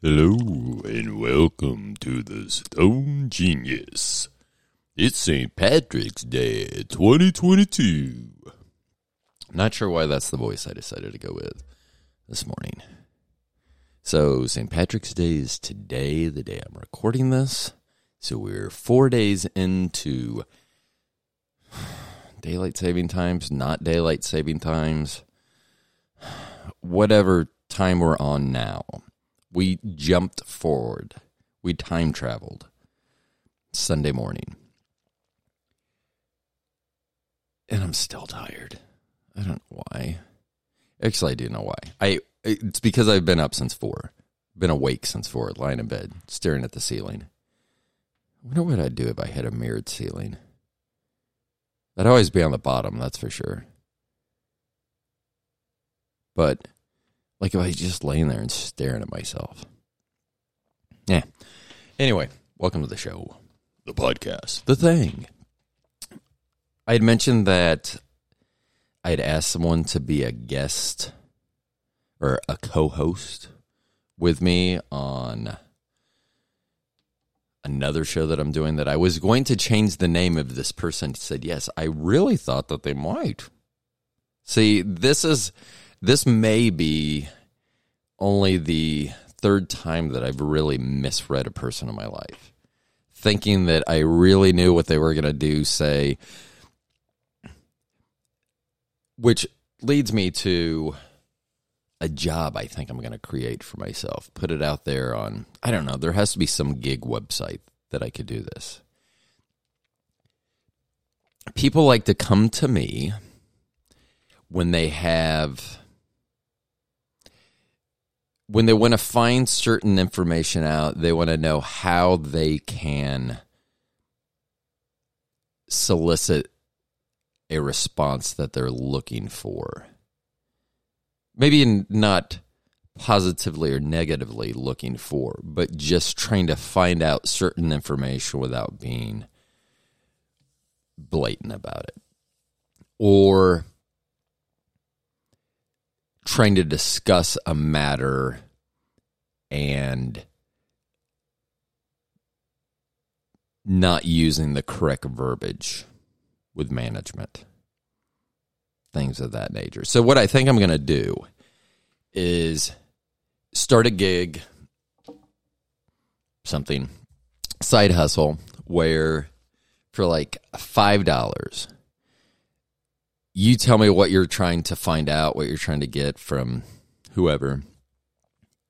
Hello and welcome to the Stoned Genius. It's St. Patrick's Day 2022. Not sure why that's the voice I decided to go with this morning. So, St. Patrick's Day is today, the day I'm recording this. So, we're four days into daylight saving times, not daylight saving times, whatever time we're on now. We jumped forward, we time traveled Sunday morning. And I'm still tired. I don't know why. Actually, I do know why. I it's because I've been up since four, been awake since four, lying in bed, staring at the ceiling. I wonder what I'd do if I had a mirrored ceiling. I'd always be on the bottom, that's for sure. But like if I was just laying there and staring at myself. Yeah. Anyway, welcome to the show, The podcast. the thing. I had mentioned that I had asked someone to be a guest or a co-host with me on another show that I'm doing that I was going to change the name of this person said yes I really thought that they might see this is this may be only the third time that I've really misread a person in my life thinking that I really knew what they were going to do say which leads me to a job I think I'm going to create for myself. Put it out there on, I don't know, there has to be some gig website that I could do this. People like to come to me when they have, when they want to find certain information out, they want to know how they can solicit a response that they're looking for. Maybe not positively or negatively looking for, but just trying to find out certain information without being blatant about it. Or trying to discuss a matter and not using the correct verbiage with management, things of that nature. So, what I think I'm going to do is start a gig, something, side hustle, where for like $5, you tell me what you're trying to find out, what you're trying to get from whoever,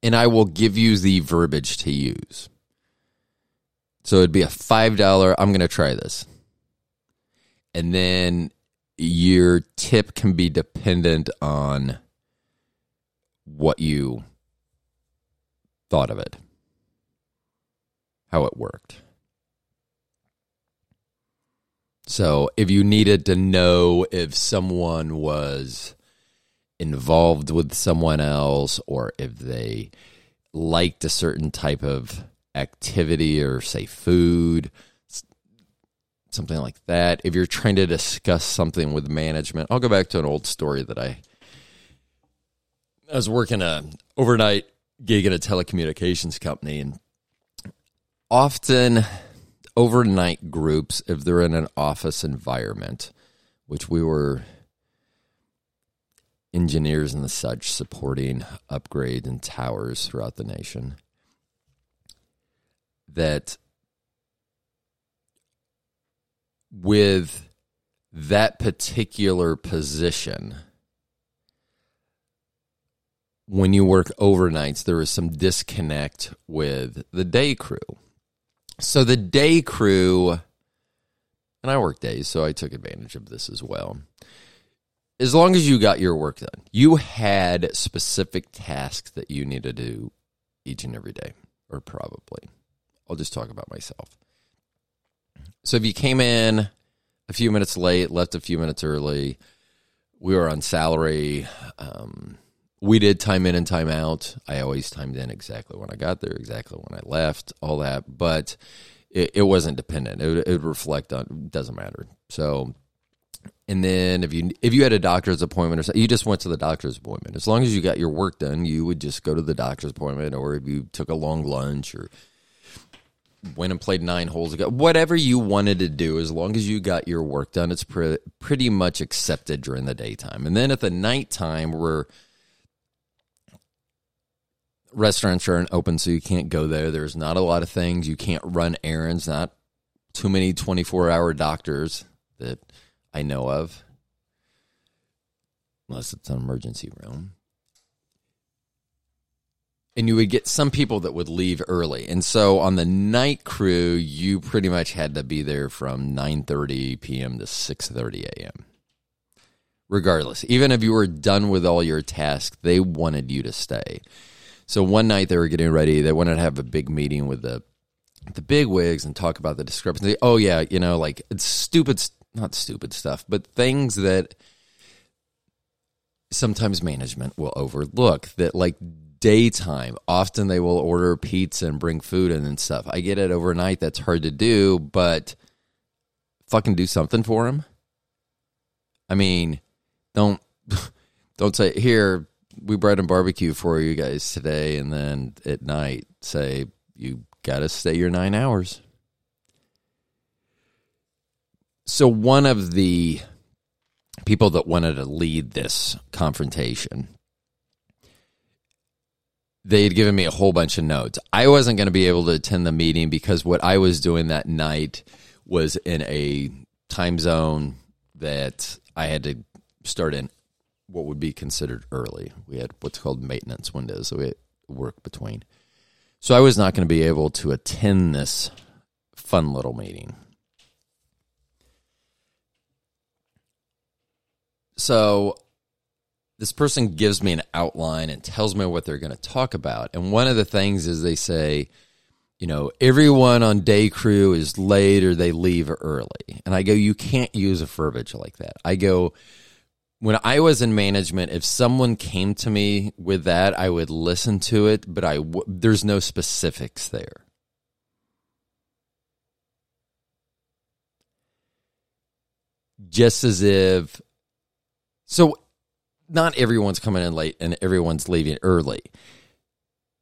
and I will give you the verbiage to use. So it'd be a $5, I'm going to try this and then your tip can be dependent on what you thought of it, how it worked. So, if you needed to know if someone was involved with someone else or if they liked a certain type of activity or, say, food, something like that. If you're trying to discuss something with management, I'll go back to an old story that I I was working a overnight gig at a telecommunications company and often overnight groups if they're in an office environment, which we were engineers and the such supporting upgrade and towers throughout the nation that with that particular position, when you work overnights, there is some disconnect with the day crew. So the day crew, and I work days, so I took advantage of this as well. As long as you got your work done, you had specific tasks that you needed to do each and every day, or probably. I'll just talk about myself. So if you came in a few minutes late, left a few minutes early, we were on salary. Um, we did time in and time out. I always timed in exactly when I got there, exactly when I left, all that. But it, it wasn't dependent. It would, reflect on. Doesn't matter. So And then if you if you had a doctor's appointment or something, you just went to the doctor's appointment. As long as you got your work done, you would just go to the doctor's appointment, or if you took a long lunch or went and played nine holes ago, whatever you wanted to do, as long as you got your work done, it's pre- pretty much accepted during the daytime. And then at the nighttime, where restaurants aren't open, so you can't go there. There's not a lot of things. You can't run errands. Not too many 24 hour doctors that I know of, unless it's an emergency room. And you would get some people that would leave early. And so on the night crew, you pretty much had to be there from 9:30 p.m. to 6:30 a.m. Regardless, even if you were done with all your tasks, they wanted you to stay. So one night they were getting ready. They wanted to have a big meeting with the the big wigs and talk about the discrepancy. Oh yeah, you know, like it's stupid, not stupid stuff, but things that sometimes management will overlook. That like daytime, often they will order pizza and bring food in and stuff. I get it overnight. That's hard to do, but fucking do something for them. I mean, don't don't say here we brought in barbecue for you guys today, and then at night say you got to stay your nine hours. So one of the people that wanted to lead this confrontation they had given me a whole bunch of notes. I wasn't going to be able to attend the meeting because what I was doing that night was in a time zone that I had to start in what would be considered early. We had what's called maintenance windows, so we work between. So I was not going to be able to attend this fun little meeting. So this person gives me an outline and tells me what they're going to talk about. And one of the things is they say, you know, everyone on day crew is late or they leave early. And I go, you can't use a verbiage like that. I go, when I was in management, if someone came to me with that, I would listen to it, but I w- there's no specifics there. Just as if, so not everyone's coming in late and everyone's leaving early.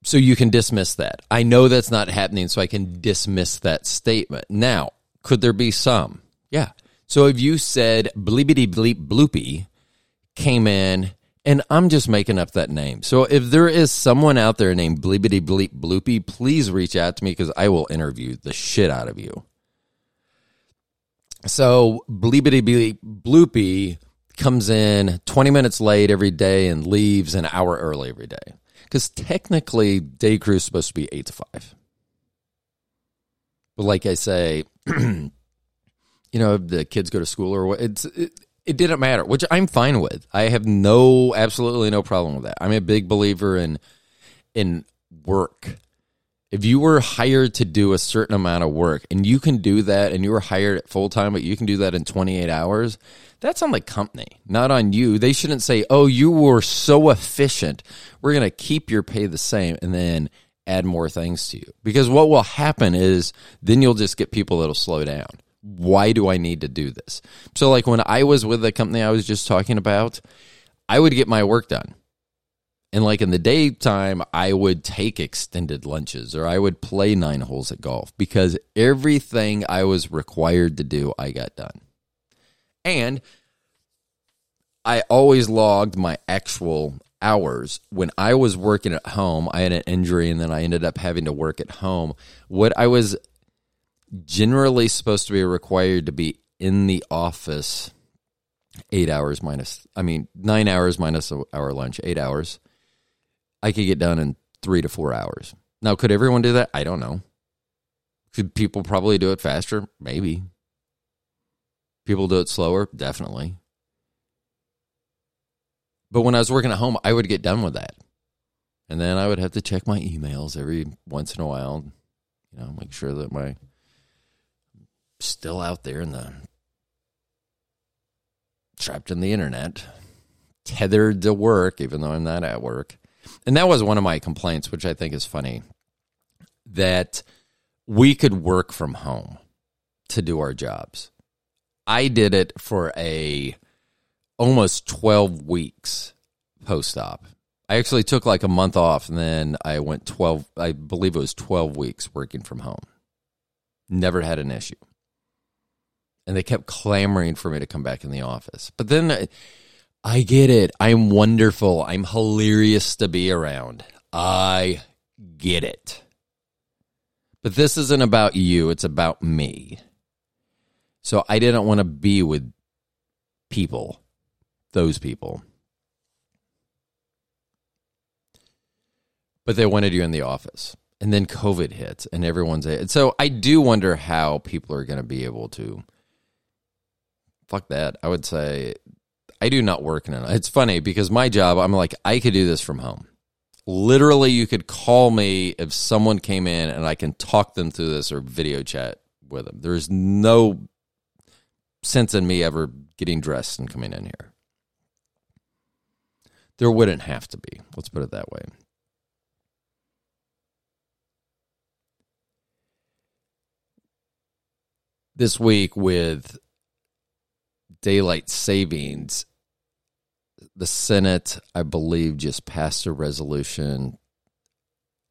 So you can dismiss that. I know that's not happening, so I can dismiss that statement. Now, could there be some? Yeah. So if you said bleepity bleep bloopy came in, and I'm just making up that name. So if there is someone out there named bleepity bleep bloopy, please reach out to me because I will interview the shit out of you. So bleepity bleep bloopy comes in 20 minutes late every day and leaves an hour early every day. Because technically, day crew is supposed to be 8 to 5. But like I say, you know, the kids go to school or what, it's, it, it didn't matter, which I'm fine with. I have no, absolutely no problem with that. I'm a big believer in, in work. If you were hired to do a certain amount of work and you can do that and you were hired at full time, but you can do that in 28 hours, that's on the company, not on you. They shouldn't say, oh, you were so efficient. We're going to keep your pay the same and then add more things to you. Because what will happen is then you'll just get people that'll slow down. Why do I need to do this? So, like when I was with the company I was just talking about, I would get my work done. And like in the daytime, I would take extended lunches or I would play nine holes at golf because everything I was required to do, I got done. And I always logged my actual hours. When I was working at home, I had an injury and then I ended up having to work at home. What I was generally supposed to be required to be in the office eight hours minus, I mean, nine hours minus an hour lunch, eight hours. I could get done in three to four hours. Now, could everyone do that? I don't know. Could people probably do it faster? Maybe. People do it slower, definitely. But when I was working at home, I would get done with that. And then I would have to check my emails every once in a while, you know, make sure that my still out there in the trapped in the internet, tethered to work, even though I'm not at work. And that was one of my complaints, which I think is funny, that we could work from home to do our jobs. I did it for a almost 12 weeks post op. I actually took like a month off and then I went 12, I believe it was 12 weeks working from home. Never had an issue. And they kept clamoring for me to come back in the office. But then I, I get it. I'm wonderful. I'm hilarious to be around. I get it. But this isn't about you, it's about me. So I didn't want to be with people, those people. But they wanted you in the office. And then COVID hits and everyone's so I do wonder how people are going to be able to fuck that. I would say I do not work in it. It's funny because my job, I'm like, I could do this from home. Literally, you could call me if someone came in and I can talk them through this or video chat with them. There's no sense in me ever getting dressed and coming in here. There wouldn't have to be. Let's put it that way. This week with daylight savings, the Senate, I believe, just passed a resolution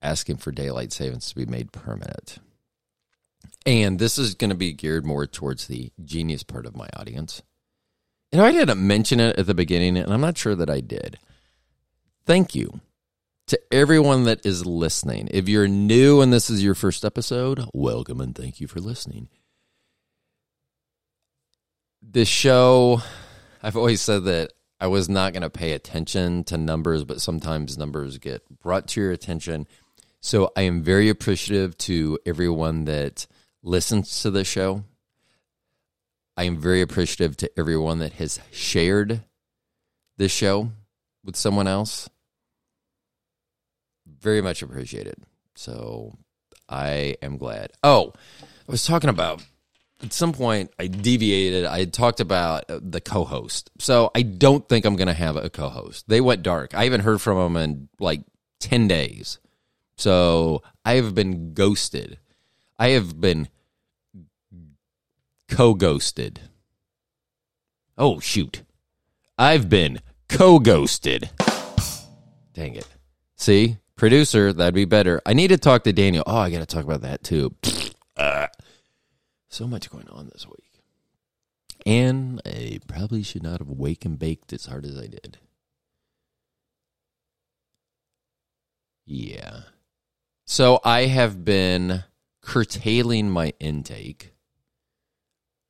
asking for daylight savings to be made permanent. And this is going to be geared more towards the genius part of my audience. Know, I didn't mention it at the beginning, and I'm not sure that I did. Thank you to everyone that is listening. If you're new and this is your first episode, welcome and thank you for listening. This show, I've always said that I was not going to pay attention to numbers, but sometimes numbers get brought to your attention. So I am very appreciative to everyone that listens to the show. I am very appreciative to everyone that has shared this show with someone else. Very much appreciated. So I am glad. Oh, I was talking about at some point I deviated. I talked about the co-host. So I don't think I'm going to have a co-host. They went dark. I haven't heard from them in like 10 days. So I have been ghosted. I have been co-ghosted. Oh shoot. I've been co-ghosted. Dang it. See? Producer, that'd be better. I need to talk to Daniel. Oh, I got to talk about that too. Uh, so much going on this week. And I probably should not have wake and baked as hard as I did. Yeah. So I have been curtailing my intake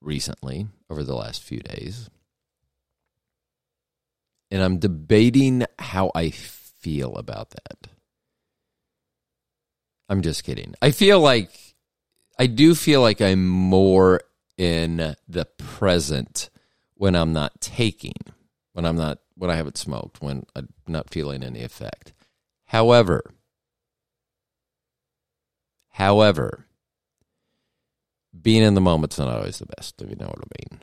recently over the last few days. And I'm debating how I feel about that. I'm just kidding. I feel like I do feel like I'm more in the present when I'm not taking, when I'm not when I haven't smoked, when I'm not feeling any effect. However, however, being in the moment's not always the best, if you know what I mean.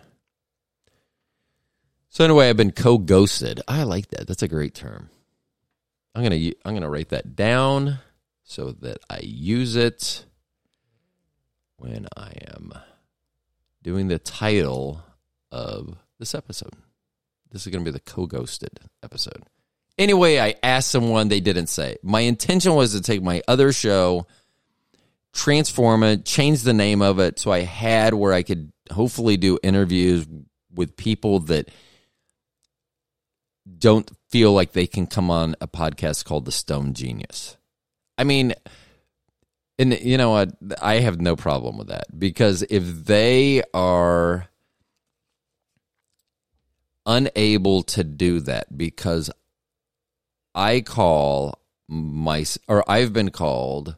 So anyway, I've been co-ghosted. I like that. That's a great term. I'm gonna I'm gonna write that down so that I use it when I am doing the title of this episode. This is going to be the co-ghosted episode. Anyway, I asked someone they didn't say. My intention was to take my other show transform it, change the name of it so I had where I could hopefully do interviews with people that don't feel like they can come on a podcast called The Stoned Genius. I mean, and you know what? I have no problem with that because if they are unable to do that because I call my or I've been called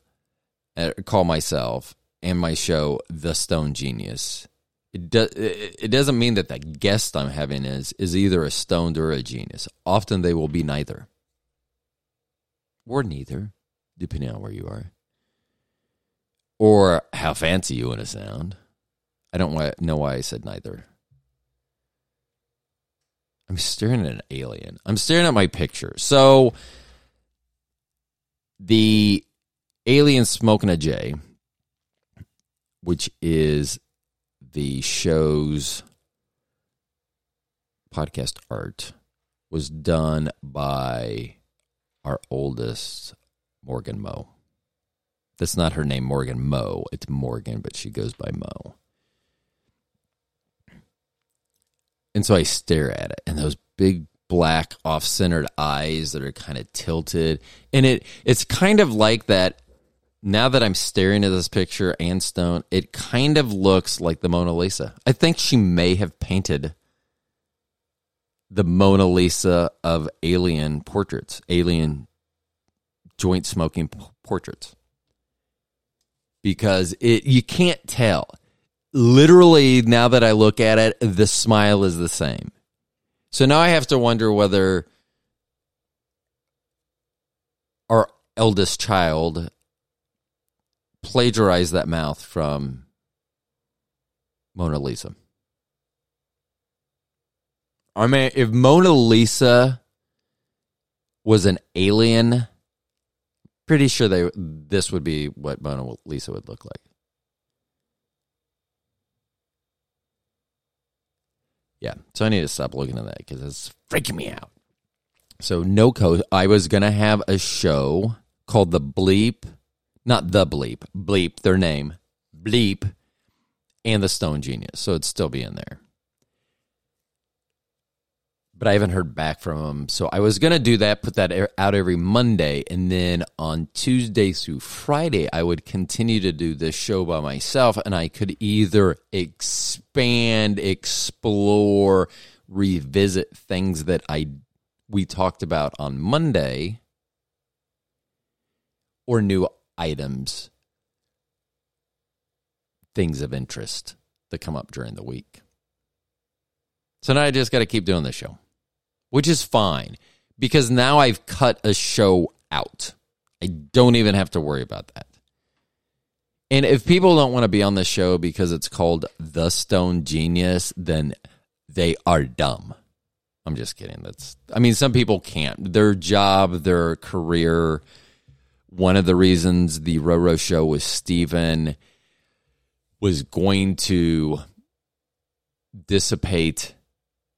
uh, call myself and my show the Stoned Genius. It does. It doesn't mean that the guest I'm having is is either a stoned or a genius. Often they will be neither, or neither, depending on where you are, or how fancy you want to sound. I don't know why I said neither. I'm staring at an alien. I'm staring at my picture. So the Alien Smoking a J, which is the show's podcast art was done by our oldest Morgan Moe. That's not her name, Morgan Moe. It's Morgan, but she goes by Moe. And so I stare at it, and those big black off-centered eyes that are kind of tilted, and it it's kind of like that. Now that I'm staring at this picture, and Stone, it kind of looks like the Mona Lisa. I think she may have painted the Mona Lisa of alien portraits, alien joint smoking portraits. Because it you can't tell. Literally now that I look at it, the smile is the same. So now I have to wonder whether our eldest child plagiarized that mouth from Mona Lisa. I mean, if Mona Lisa was an alien, pretty sure they this would be what Mona Lisa would look like. Yeah, so I need to stop looking at that because it's freaking me out. So no co. I was gonna have a show called the Bleep, not the Bleep, Bleep, their name, Bleep, and the Stone Genius. So it'd still be in there but I haven't heard back from them. So I was going to do that, put that out every Monday. And then on Tuesday through Friday, I would continue to do this show by myself. And I could either expand, explore, revisit things that I we talked about on Monday or new items, things of interest that come up during the week. So now I just got to keep doing this show which is fine because now I've cut a show out. I don't even have to worry about that. And if people don't want to be on the show because it's called The Stoned Genius, then they are dumb. I'm just kidding. That's I mean some people can't. Their job, their career, one of the reasons the Roro show with Steven was going to dissipate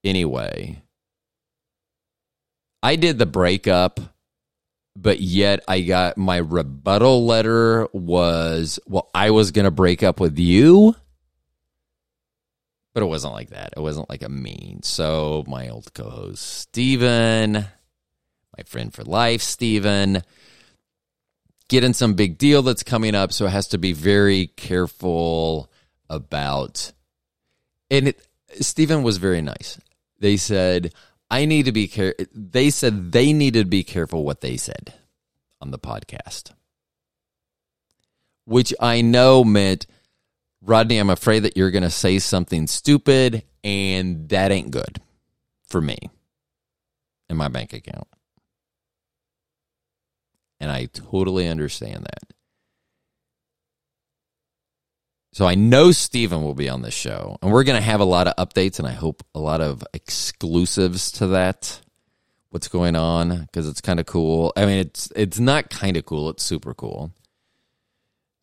anyway I did the breakup, but yet I got my rebuttal letter was, well, I was going to break up with you. But it wasn't like that. It wasn't like a mean. So my old co host, Steven, my friend for life, Steven, getting some big deal that's coming up. So it has to be very careful about. And it, Steven was very nice. They said, I need to be care. They said they needed to be careful what they said on the podcast, which I know meant, Rodney, I'm afraid that you're going to say something stupid, and that ain't good for me in my bank account. And I totally understand that. So I know Steven will be on the show, and we're going to have a lot of updates, and I hope a lot of exclusives to that. What's going on? Because it's kind of cool. I mean, it's it's not kind of cool; it's super cool.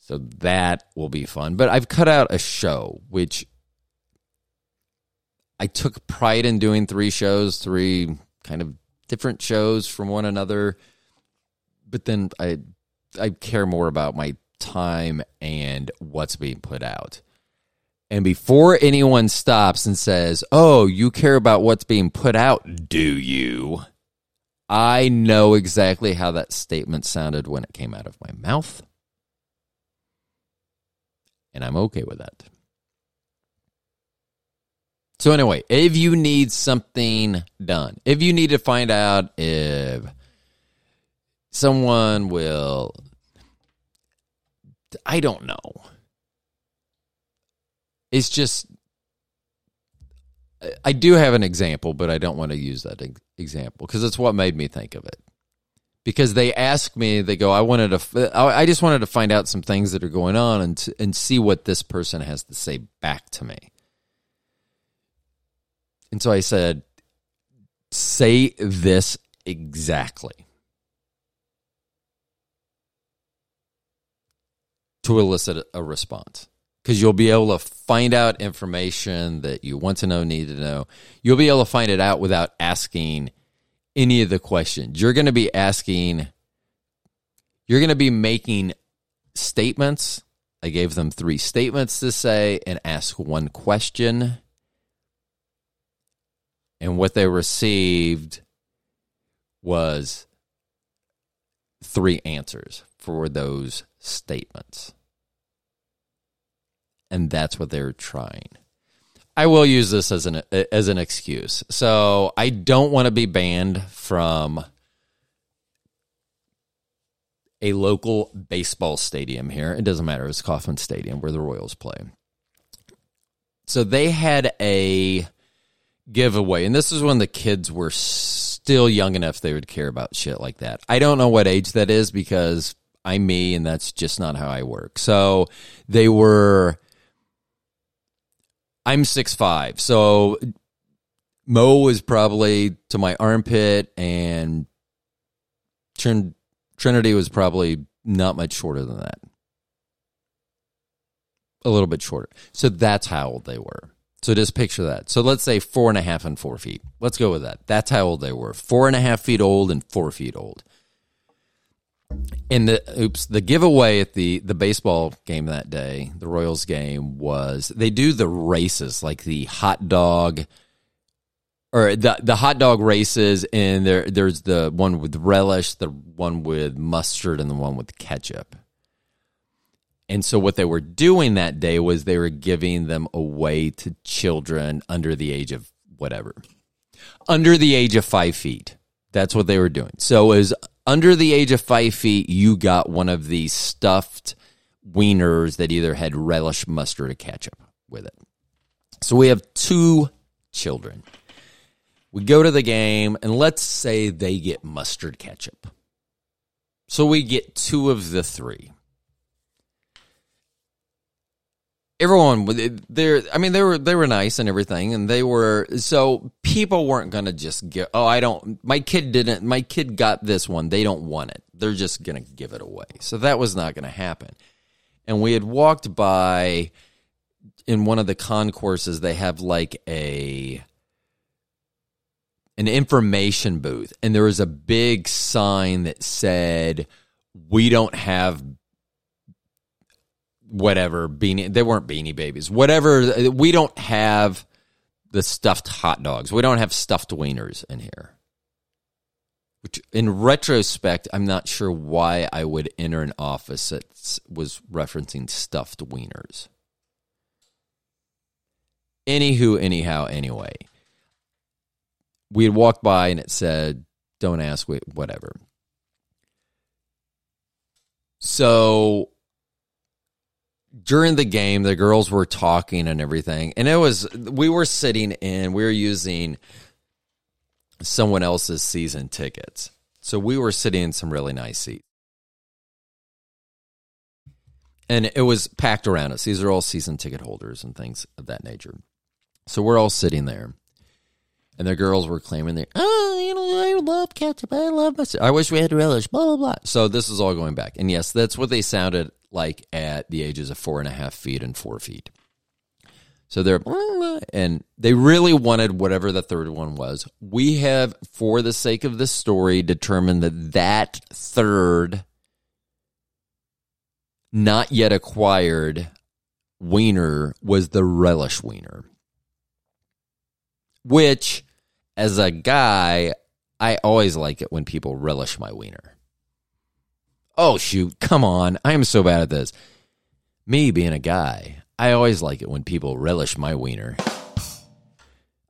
So that will be fun. But I've cut out a show which I took pride in doing three shows, three kind of different shows from one another. But then I I care more about my time and what's being put out. And before anyone stops and says, Oh, you care about what's being put out, do you? I know exactly how that statement sounded when it came out of my mouth. And I'm okay with that. So, anyway, if you need something done, if you need to find out if someone will I don't know. It's just I do have an example, but I don't want to use that example because it's what made me think of it. Because they ask me, they go, "I wanted to, I just wanted to find out some things that are going on and and see what this person has to say back to me." And so I said, "Say this exactly." To elicit a response. because you'll be able to find out information that you want to know, need to know. You'll be able to find it out without asking any of the questions. You're going to be asking, you're going to be making statements. I gave them three statements to say and ask one question. And what they received was three answers for those statements. And that's what they're trying. I will use this as an as an excuse. So I don't want to be banned from a local baseball stadium here. It doesn't matter. It's Kauffman Stadium where the Royals play. So they had a giveaway, and this is when the kids were still young enough they would care about shit like that. I don't know what age that is because I'm me, and that's just not how I work. So they were. I'm six five, so Mo was probably to my armpit, and Trin- Trinity was probably not much shorter than that. A little bit shorter. So that's how old they were. So just picture that. So let's say four and a half and four feet. Let's go with that. That's how old they were. Four and a half feet old and four feet old. And the oops, the giveaway at the the baseball game that day, the Royals game was they do the races like the hot dog or the the hot dog races and there there's the one with relish, the one with mustard and the one with ketchup. And so what they were doing that day was they were giving them away to children under the age of whatever. Under the age of five feet. That's what they were doing. So as under the age of five feet, you got one of these stuffed wieners that either had relish, mustard, or ketchup with it. So we have two children. We go to the game, and let's say they get mustard ketchup. So we get two of the three. Everyone they're i mean they were they were nice and everything and they were so people weren't going to just get oh i don't my kid didn't my kid got this one they don't want it. They're just going to give it away. So that was not going to happen. And we had walked by in one of the concourses they have like a an information booth and there was a big sign that said we don't have whatever beanie they weren't beanie babies. Whatever we don't have the stuffed hot dogs. We don't have stuffed wieners in here. Which in retrospect i'm not sure why i would enter an office that was referencing stuffed wieners. Anywho anyhow anyway. We had walked by and it said don't ask whatever. So during the game, the girls were talking and everything, and it was we were sitting in, we were using someone else's season tickets, so we were sitting in some really nice seats, and it was packed around us. These are all season ticket holders and things of that nature, so we're all sitting there. And the girls were claiming they, oh, you know, I love ketchup. I love mustard. I wish we had relish. Blah blah blah. So this is all going back, and yes, that's what they sounded like at the ages of four and a half feet and four feet. So they're, and they really wanted whatever the third one was. We have, for the sake of the story, determined that that third, not yet acquired wiener was the relish wiener. Which, as a guy, I always like it when people relish my wiener. Oh, shoot. Come on. I am so bad at this. Me being a guy, I always like it when people relish my wiener.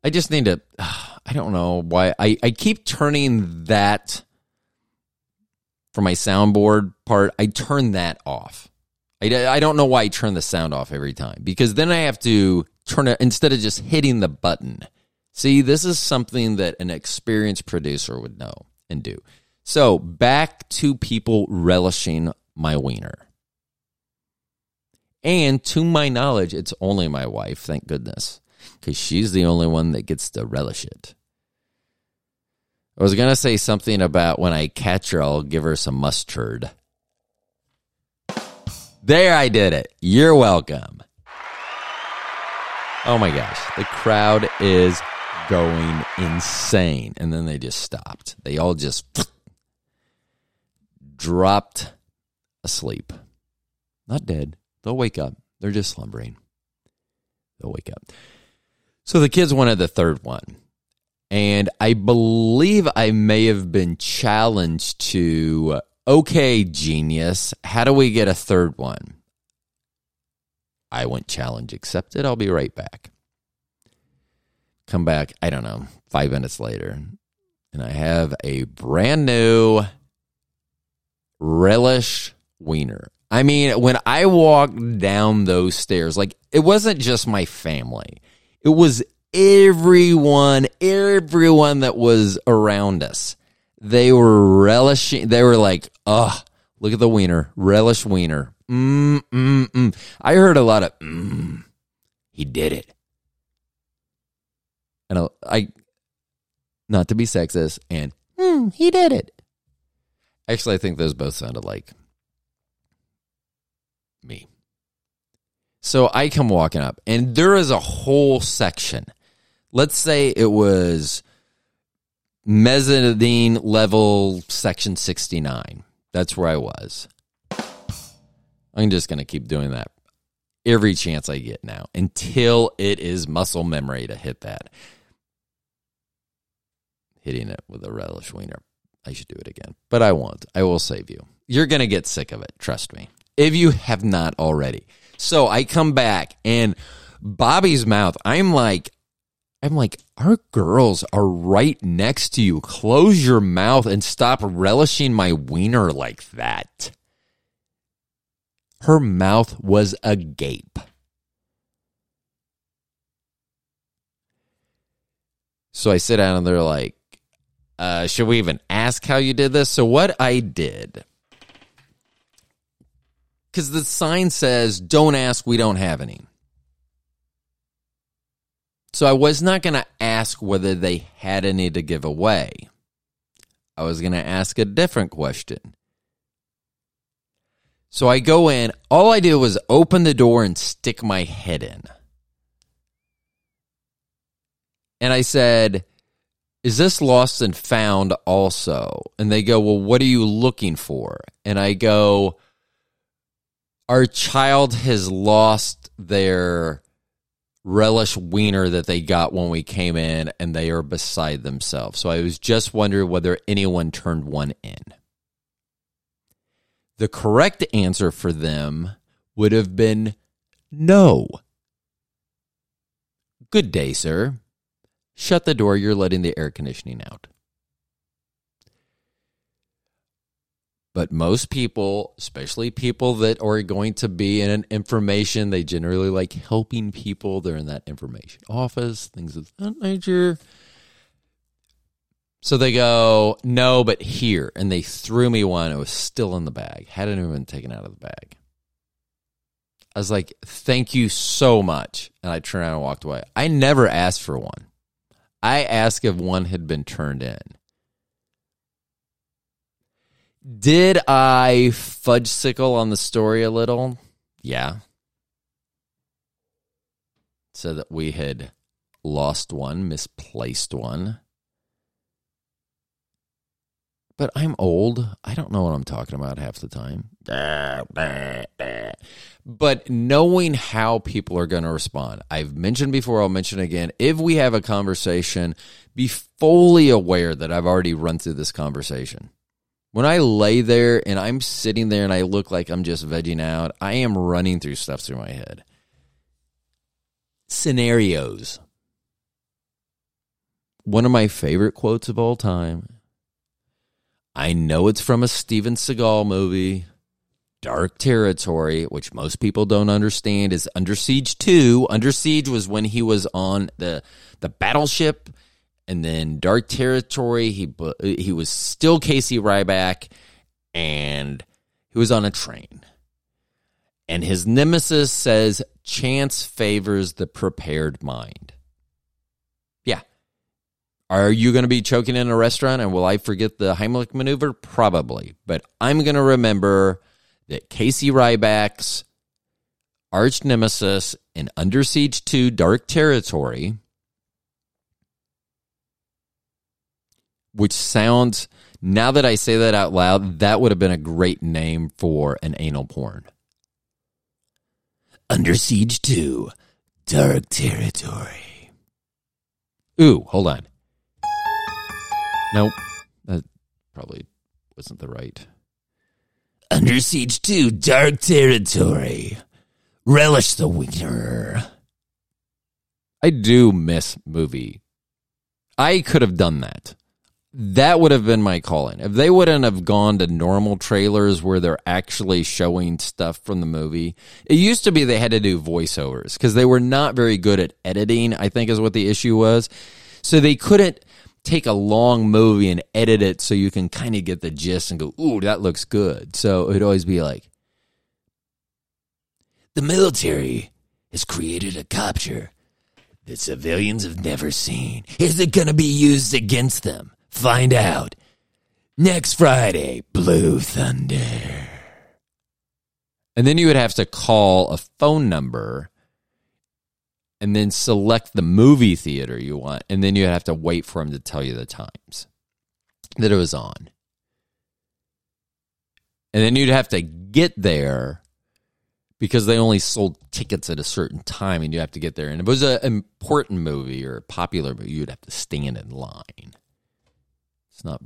I just need to, I don't know why. I, I keep turning that for my soundboard part. I turn that off. I, I don't know why I turn the sound off every time because then I have to turn it instead of just hitting the button. See, this is something that an experienced producer would know and do. So back to people relishing my wiener. And to my knowledge, it's only my wife, thank goodness, because she's the only one that gets to relish it. I was going to say something about when I catch her, I'll give her some mustard. There, I did it. You're welcome. Oh my gosh. The crowd is going insane. And then they just stopped. They all just dropped asleep. Not dead. They'll wake up. They're just slumbering. They'll wake up. So the kids wanted the third one. And I believe I may have been challenged to, okay, genius, how do we get a third one? I went challenge accepted. I'll be right back. Come back, I don't know, five minutes later, and I have a brand new relish wiener. I mean, when I walked down those stairs, like it wasn't just my family, it was everyone, everyone that was around us. They were relishing, they were like, oh, look at the wiener, relish wiener. Mm, mm, mm. I heard a lot of, mm, he did it. And I, I not to be sexist, and mm, he did it. Actually, I think those both sounded like me. So I come walking up, and there is a whole section. Let's say it was mezzanine level section 69. That's where I was. I'm just going to keep doing that every chance I get now until it is muscle memory to hit that. Hitting it with a relish wiener. I should do it again, but I won't. I will save you. You're going to get sick of it. Trust me. If you have not already. So I come back and Bobby's mouth, I'm like, I'm like, our girls are right next to you. Close your mouth and stop relishing my wiener like that. Her mouth was agape. So I sit down and they're like, uh, should we even ask how you did this? So what I did, because the sign says, don't ask, we don't have any. So I was not going to ask whether they had any to give away. I was going to ask a different question. So I go in. All I did was open the door and stick my head in. And I said, Is this lost and found also? And they go, Well, what are you looking for? And I go, Our child has lost their relish wiener that they got when we came in and they are beside themselves. So I was just wondering whether anyone turned one in. The correct answer for them would have been no. Good day, sir. Shut the door, you're letting the air conditioning out. But most people, especially people that are going to be in an information, they generally like helping people. They're in that information office, things of that nature. So they go, no, but here. And they threw me one. It was still in the bag, hadn't even been taken out of the bag. I was like, thank you so much. And I turned around and walked away. I never asked for one. I asked if one had been turned in. Did I fudge sickle on the story a little? Yeah. So that we had lost one, misplaced one. But I'm old. I don't know what I'm talking about half the time. But knowing how people are going to respond, I've mentioned before, I'll mention again. If we have a conversation, be fully aware that I've already run through this conversation. When I lay there and I'm sitting there and I look like I'm just vegging out, I am running through stuff through my head. Scenarios. One of my favorite quotes of all time. I know it's from a Steven Seagal movie, Dark Territory, which most people don't understand is Under Siege 2. Under Siege was when he was on the the battleship and then Dark Territory, he he was still Casey Ryback, and he was on a train. And his nemesis says, "Chance favors the prepared mind." Are you going to be choking in a restaurant, and will I forget the Heimlich maneuver? Probably, but I'm going to remember that Casey Ryback's arch nemesis in Under Siege 2 Dark Territory, which sounds, now that I say that out loud, that would have been a great name for an anal porn. Under Siege 2 Dark Territory. Ooh, hold on. Nope. That probably wasn't the right. Under Siege 2 Dark Territory. Relish the winter. I do miss movie. I could have done that. That would have been my calling. If they wouldn't have gone to normal trailers where they're actually showing stuff from the movie, it used to be they had to do voiceovers because they were not very good at editing, I think is what the issue was. So they couldn't take a long movie and edit it so you can kind of get the gist and go, ooh, that looks good. So it'd always be like, the military has created a capture that civilians have never seen. Is it going to be used against them? Find out. Next Friday, Blue Thunder. And then you would have to call a phone number and then select the movie theater you want. And then you have to wait for him to tell you the times that it was on. And then you'd have to get there because they only sold tickets at a certain time and you have to get there. And if it was an important movie or a popular movie, you'd have to stand in line. It's not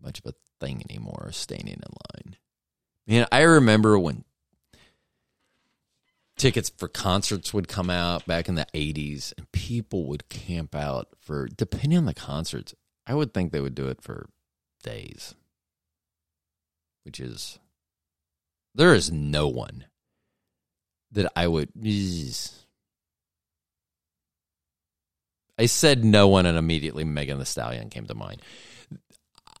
much of a thing anymore, standing in line. Man, I remember when tickets for concerts would come out back in the 80s and people would camp out for, depending on the concerts, I would think they would do it for days, which is, there is no one that I would. I said no one, and immediately Megan Thee Stallion came to mind.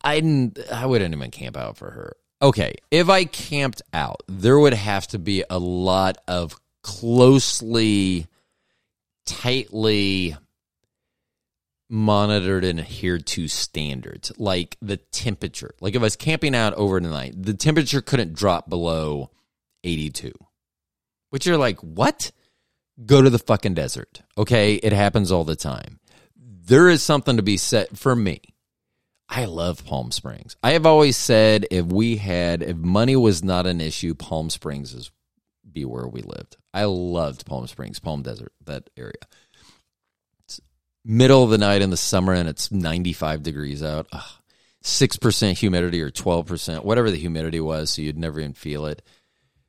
I. I wouldn't even camp out for her. Okay, if I camped out, there would have to be a lot of closely, tightly monitored and adhered to standards, like the temperature. Like if I was camping out overnight, the temperature couldn't drop below 82. Which you're like, what? Go to the fucking desert. Okay, it happens all the time. There is something to be said for me. I love Palm Springs. I have always said if we had, if money was not an issue, Palm Springs is be where we lived. I loved Palm Springs, Palm Desert, that area. It's middle of the night in the summer and it's 95 degrees out. Ugh. 6% humidity or 12%, whatever the humidity was, so you'd never even feel it.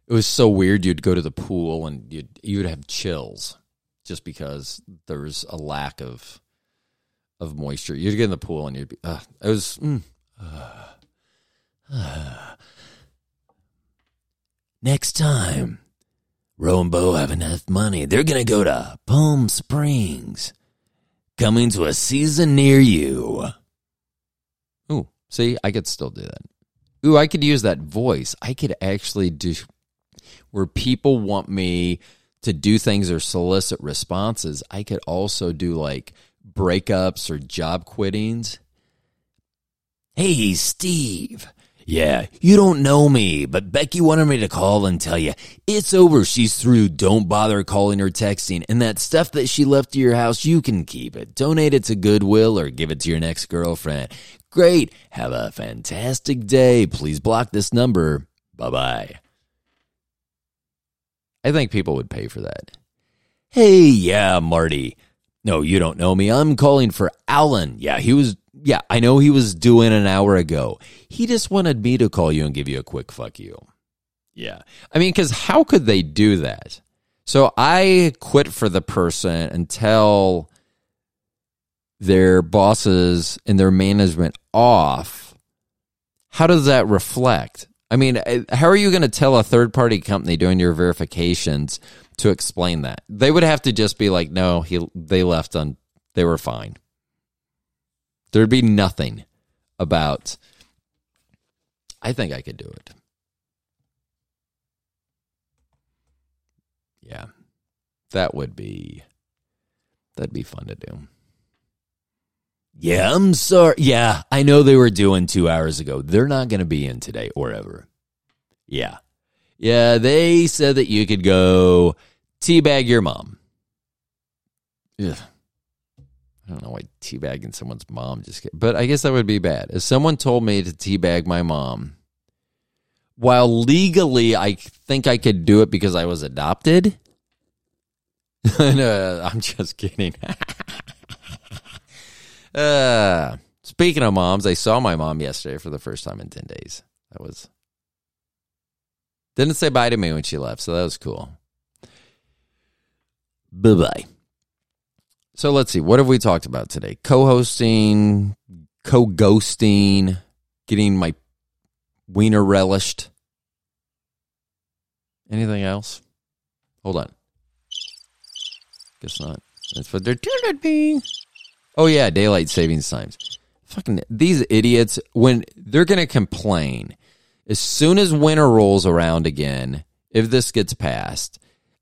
It was so weird. You'd go to the pool and you'd, you'd have chills just because there's a lack of of moisture. You'd get in the pool and you'd be, uh, it was, mm, uh, uh. next time, Ro and Bo have enough money, they're going to go to Palm Springs, coming to a season near you. Ooh, see, I could still do that. Ooh, I could use that voice. I could actually do where people want me to do things or solicit responses. I could also do like, breakups or job quittings. Hey, Steve. Yeah, you don't know me, but Becky wanted me to call and tell you it's over. She's through. Don't bother calling or texting. And that stuff that she left to your house, you can keep it. Donate it to Goodwill or give it to your next girlfriend. Great. Have a fantastic day. Please block this number. Bye bye. I think people would pay for that. Hey, yeah, Marty. No, you don't know me. I'm calling for Alan. Yeah, he was, yeah, I know he was doing an hour ago. He just wanted me to call you and give you a quick fuck you. Yeah. I mean, because how could they do that? So I quit for the person until their bosses and their management off. How does that reflect? I mean, uh, how are you going to tell a third party company doing your verifications to explain that. They would have to just be like, no, he they left on they were fine. There'd be nothing about I think I could do it. Yeah. That would be that'd be fun to do. Yeah, I'm sorry. Yeah, I know they were doing two hours ago. They're not going to be in today or ever. Yeah. Yeah, they said that you could go teabag your mom. ugh. I don't know why teabagging someone's mom just get, but I guess that would be bad. If someone told me to teabag my mom, while legally I think I could do it because I was adopted, no, I'm just kidding. uh, speaking of moms, I saw my mom yesterday for the first time in 10 days. That was didn't say bye to me when she left, so that was cool. Bye bye. So let's see. What have we talked about today? Co hosting, co ghosting, getting my wiener relished. Anything else? Hold on. Guess not. That's what they're doing. Oh, yeah. Daylight savings times. Fucking these idiots, when they're to complain, as soon as winter rolls around again, if this gets passed,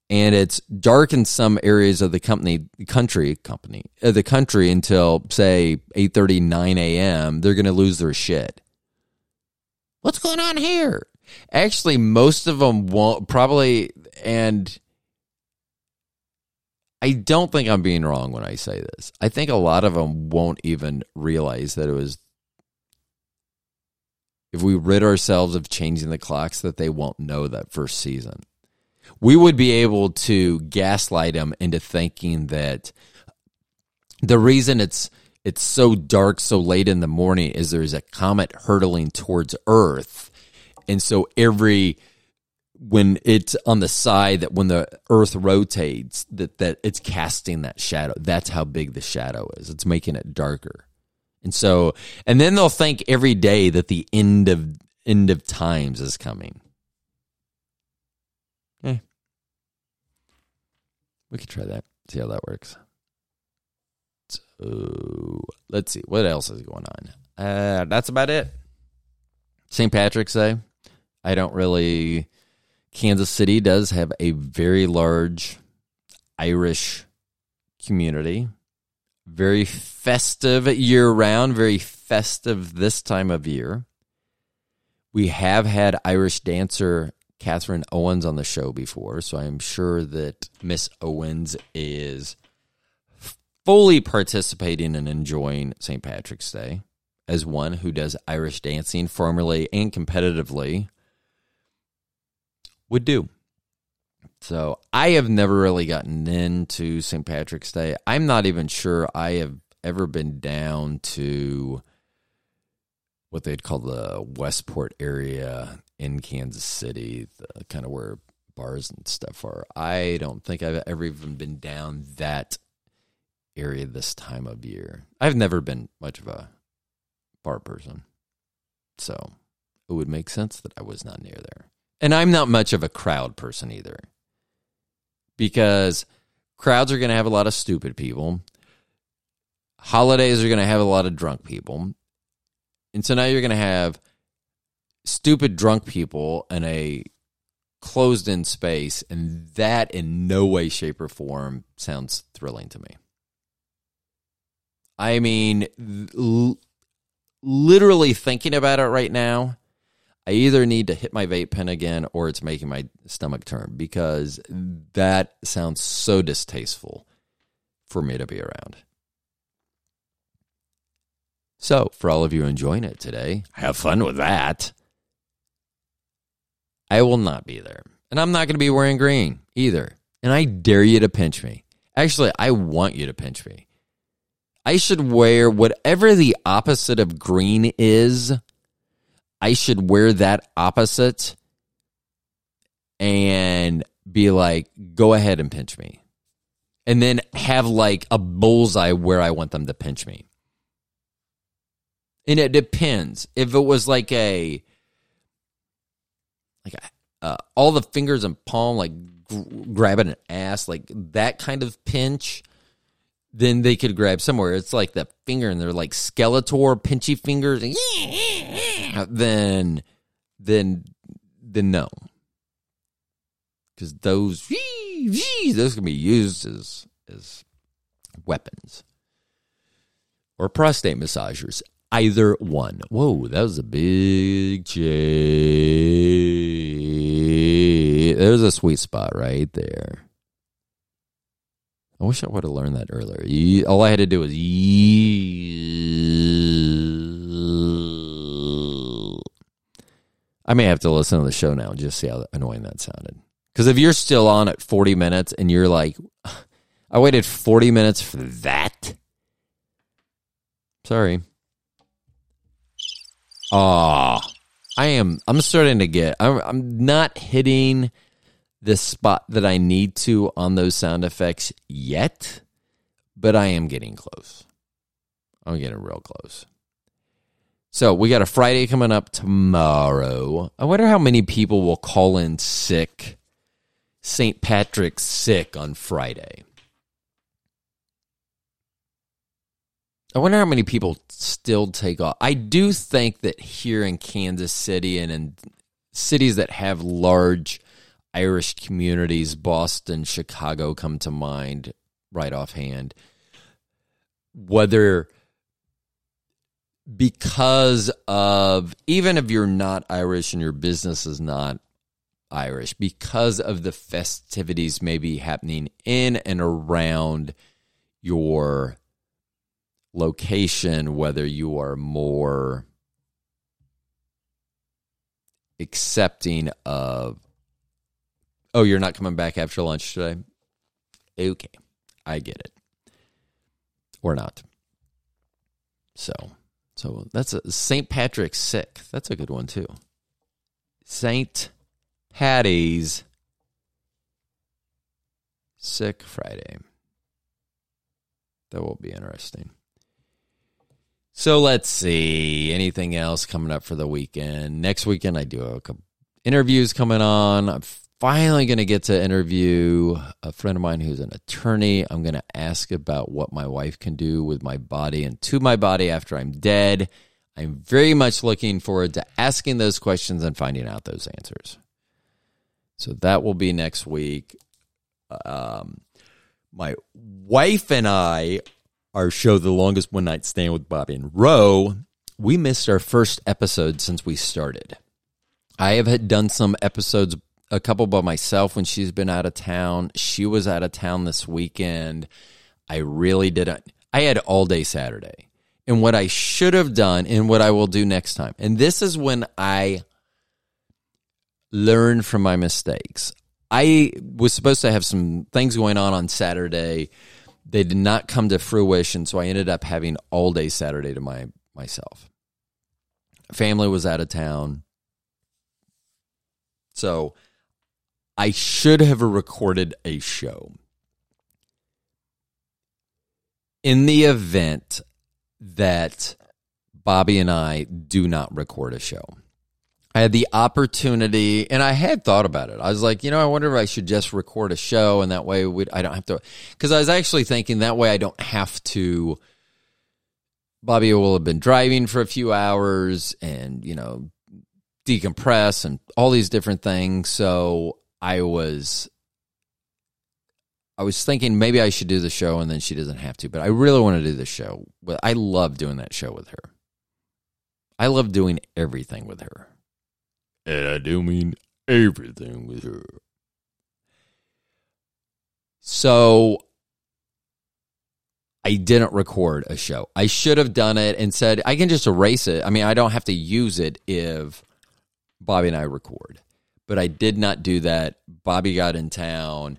and it's dark in some areas of the company country company uh, the country until say 8:30 9 a.m. they're going to lose their shit. What's going on here? Actually, most of them won't probably and I don't think I'm being wrong when I say this. I think a lot of them won't even realize that it was if we rid ourselves of changing the clocks that they won't know that first season we would be able to gaslight them into thinking that the reason it's it's so dark so late in the morning is there's a comet hurtling towards earth. And so every when it's on the side that when the earth rotates that that it's casting that shadow. That's how big the shadow is. It's making it darker. And so and then they'll think every day that the end of end of times is coming We could try that. See how that works. So let's see. What else is going on? Uh, that's about it. St. Patrick's Day. I don't really. Kansas City does have a very large Irish community. Very festive year round, very festive this time of year. We have had Irish dancer Catherine Owens on the show before, so I'm sure that Miss Owens is fully participating and enjoying St. Patrick's Day as one who does Irish dancing formally and competitively would do. So I have never really gotten into St. Patrick's Day. I'm not even sure I have ever been down to what they'd call the Westport area in Kansas City, the, kind of where bars and stuff are. I don't think I've ever even been down that area this time of year. I've never been much of a bar person. So it would make sense that I was not near there. And I'm not much of a crowd person either. Because crowds are going to have a lot of stupid people. Holidays are going to have a lot of drunk people. And so now you're going to have stupid drunk people in a closed in space, and that in no way, shape, or form sounds thrilling to me. I mean, l- literally thinking about it right now, I either need to hit my vape pen again or it's making my stomach turn because that sounds so distasteful for me to be around. So, for all of you enjoying it today, have fun with that. I will not be there. And I'm not going to be wearing green either. And I dare you to pinch me. Actually, I want you to pinch me. I should wear whatever the opposite of green is. I should wear that opposite and be like, go ahead and pinch me. And then have like a bullseye where I want them to pinch me. And it depends. If it was like a like uh, all the fingers and palm, like g- grabbing an ass, like that kind of pinch, then they could grab somewhere. It's like the finger, and they're like Skeletor pinchy fingers. then, then, then no, because those those can be used as as weapons or prostate massagers. Either one. Whoa, that was a big change. There's a sweet spot right there. I wish I would have learned that earlier. All I had to do was I may have to listen to the show now and just see how annoying that sounded. Because if you're still on at 40 minutes and you're like, I waited 40 minutes for that. Sorry. Ah, I am. I'm starting to get. I'm. I'm not hitting the spot that I need to on those sound effects yet, but I am getting close. I'm getting real close. So we got a Friday coming up tomorrow. I wonder how many people will call in sick, St. Patrick's sick on Friday. I wonder how many people still take off. I do think that here in Kansas City and in cities that have large Irish communities, Boston, Chicago come to mind right offhand. Whether because of, even if you're not Irish and your business is not Irish, because of the festivities maybe happening in and around your location, whether you are more accepting of, oh, you're not coming back after lunch today? Okay, I get it. Or not. So, so that's a St. Patrick's sick. That's a good one too. St. Patty's sick Friday. That will be interesting. So let's see. Anything else coming up for the weekend? Next weekend, I do a couple interviews coming on. I'm finally going to get to interview a friend of mine who's an attorney. I'm going to ask about what my wife can do with my body and to my body after I'm dead. I'm very much looking forward to asking those questions and finding out those answers. So that will be next week. Um, my wife and I, our show, The Longest One Night Stand with Bobby and Roe, we missed our first episode since we started. I have had done some episodes, a couple by myself when she's been out of town. She was out of town this weekend. I really didn't. I had all day Saturday. And what I should have done and what I will do next time. And this is when I learn from my mistakes. I was supposed to have some things going on on Saturday. They did not come to fruition, so I ended up having all day Saturday to my myself. Family was out of town. So I should have recorded a show. In the event that Bobby and I do not record a show. I had the opportunity, and I had thought about it. I was like, you know, I wonder if I should just record a show, and that way we'd, I don't have to. Because I was actually thinking that way I don't have to. Bobby will have been driving for a few hours, and you know, decompress and all these different things. So I was, I was thinking maybe I should do the show, and then she doesn't have to. But I really want to do the show. I love doing that show with her. I love doing everything with her. And I do mean everything with her. So I didn't record a show. I should have done it and said, I can just erase it. I mean, I don't have to use it if Bobby and I record. But I did not do that. Bobby got in town.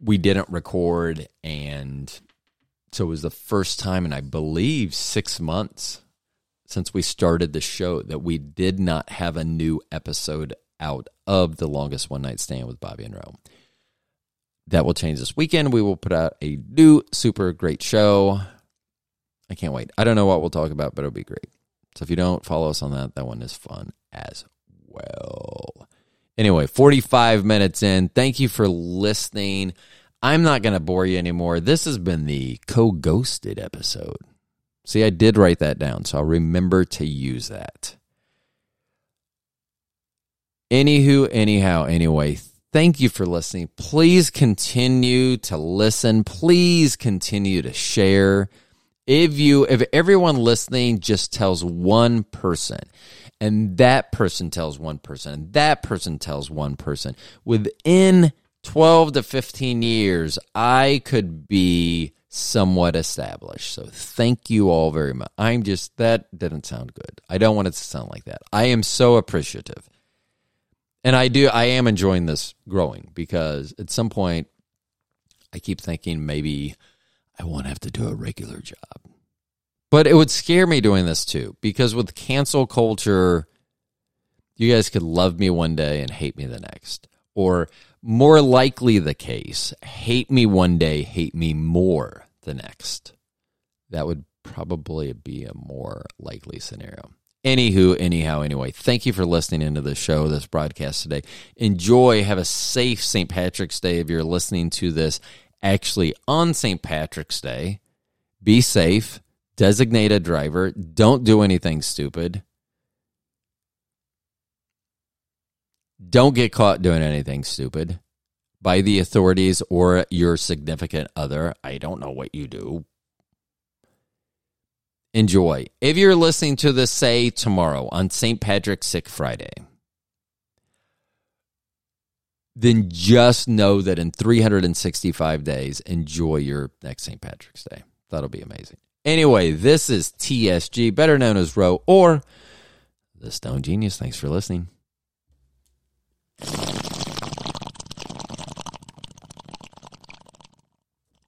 We didn't record. And so it was the first time in, I believe, six months since we started the show that we did not have a new episode out of the longest one night stand with Bobby and Roe. That will change this weekend. We will put out a new super great show. I can't wait. I don't know what we'll talk about, but it'll be great. So if you don't follow us on that, that one is fun as well. Anyway, 45 minutes in. Thank you for listening. I'm not going to bore you anymore. This has been the co ghosted episode. See, I did write that down, so I'll remember to use that. Anywho, anyhow, anyway, thank you for listening. Please continue to listen. Please continue to share. If you, if everyone listening just tells one person, and that person tells one person, and that person tells one person, within 12 to 15 years, I could be somewhat established. So thank you all very much. I'm just, that didn't sound good. I don't want it to sound like that. I am so appreciative. And I do, I am enjoying this growing because at some point, I keep thinking maybe I won't have to do a regular job. But it would scare me doing this too because with cancel culture, you guys could love me one day and hate me the next. Or more likely the case, hate me one day, hate me more the next. That would probably be a more likely scenario. Anywho, anyhow, anyway, thank you for listening into the show, this broadcast today. Enjoy, have a safe St. Patrick's Day if you're listening to this actually on St. Patrick's Day. Be safe, designate a driver, don't do anything stupid. Don't get caught doing anything stupid by the authorities or your significant other. I don't know what you do. Enjoy. If you're listening to this, say tomorrow on St. Patrick's Sick Friday, then just know that in 365 days, enjoy your next St. Patrick's Day. That'll be amazing. Anyway, this is TSG, better known as Roe or the Stoned Genius. Thanks for listening.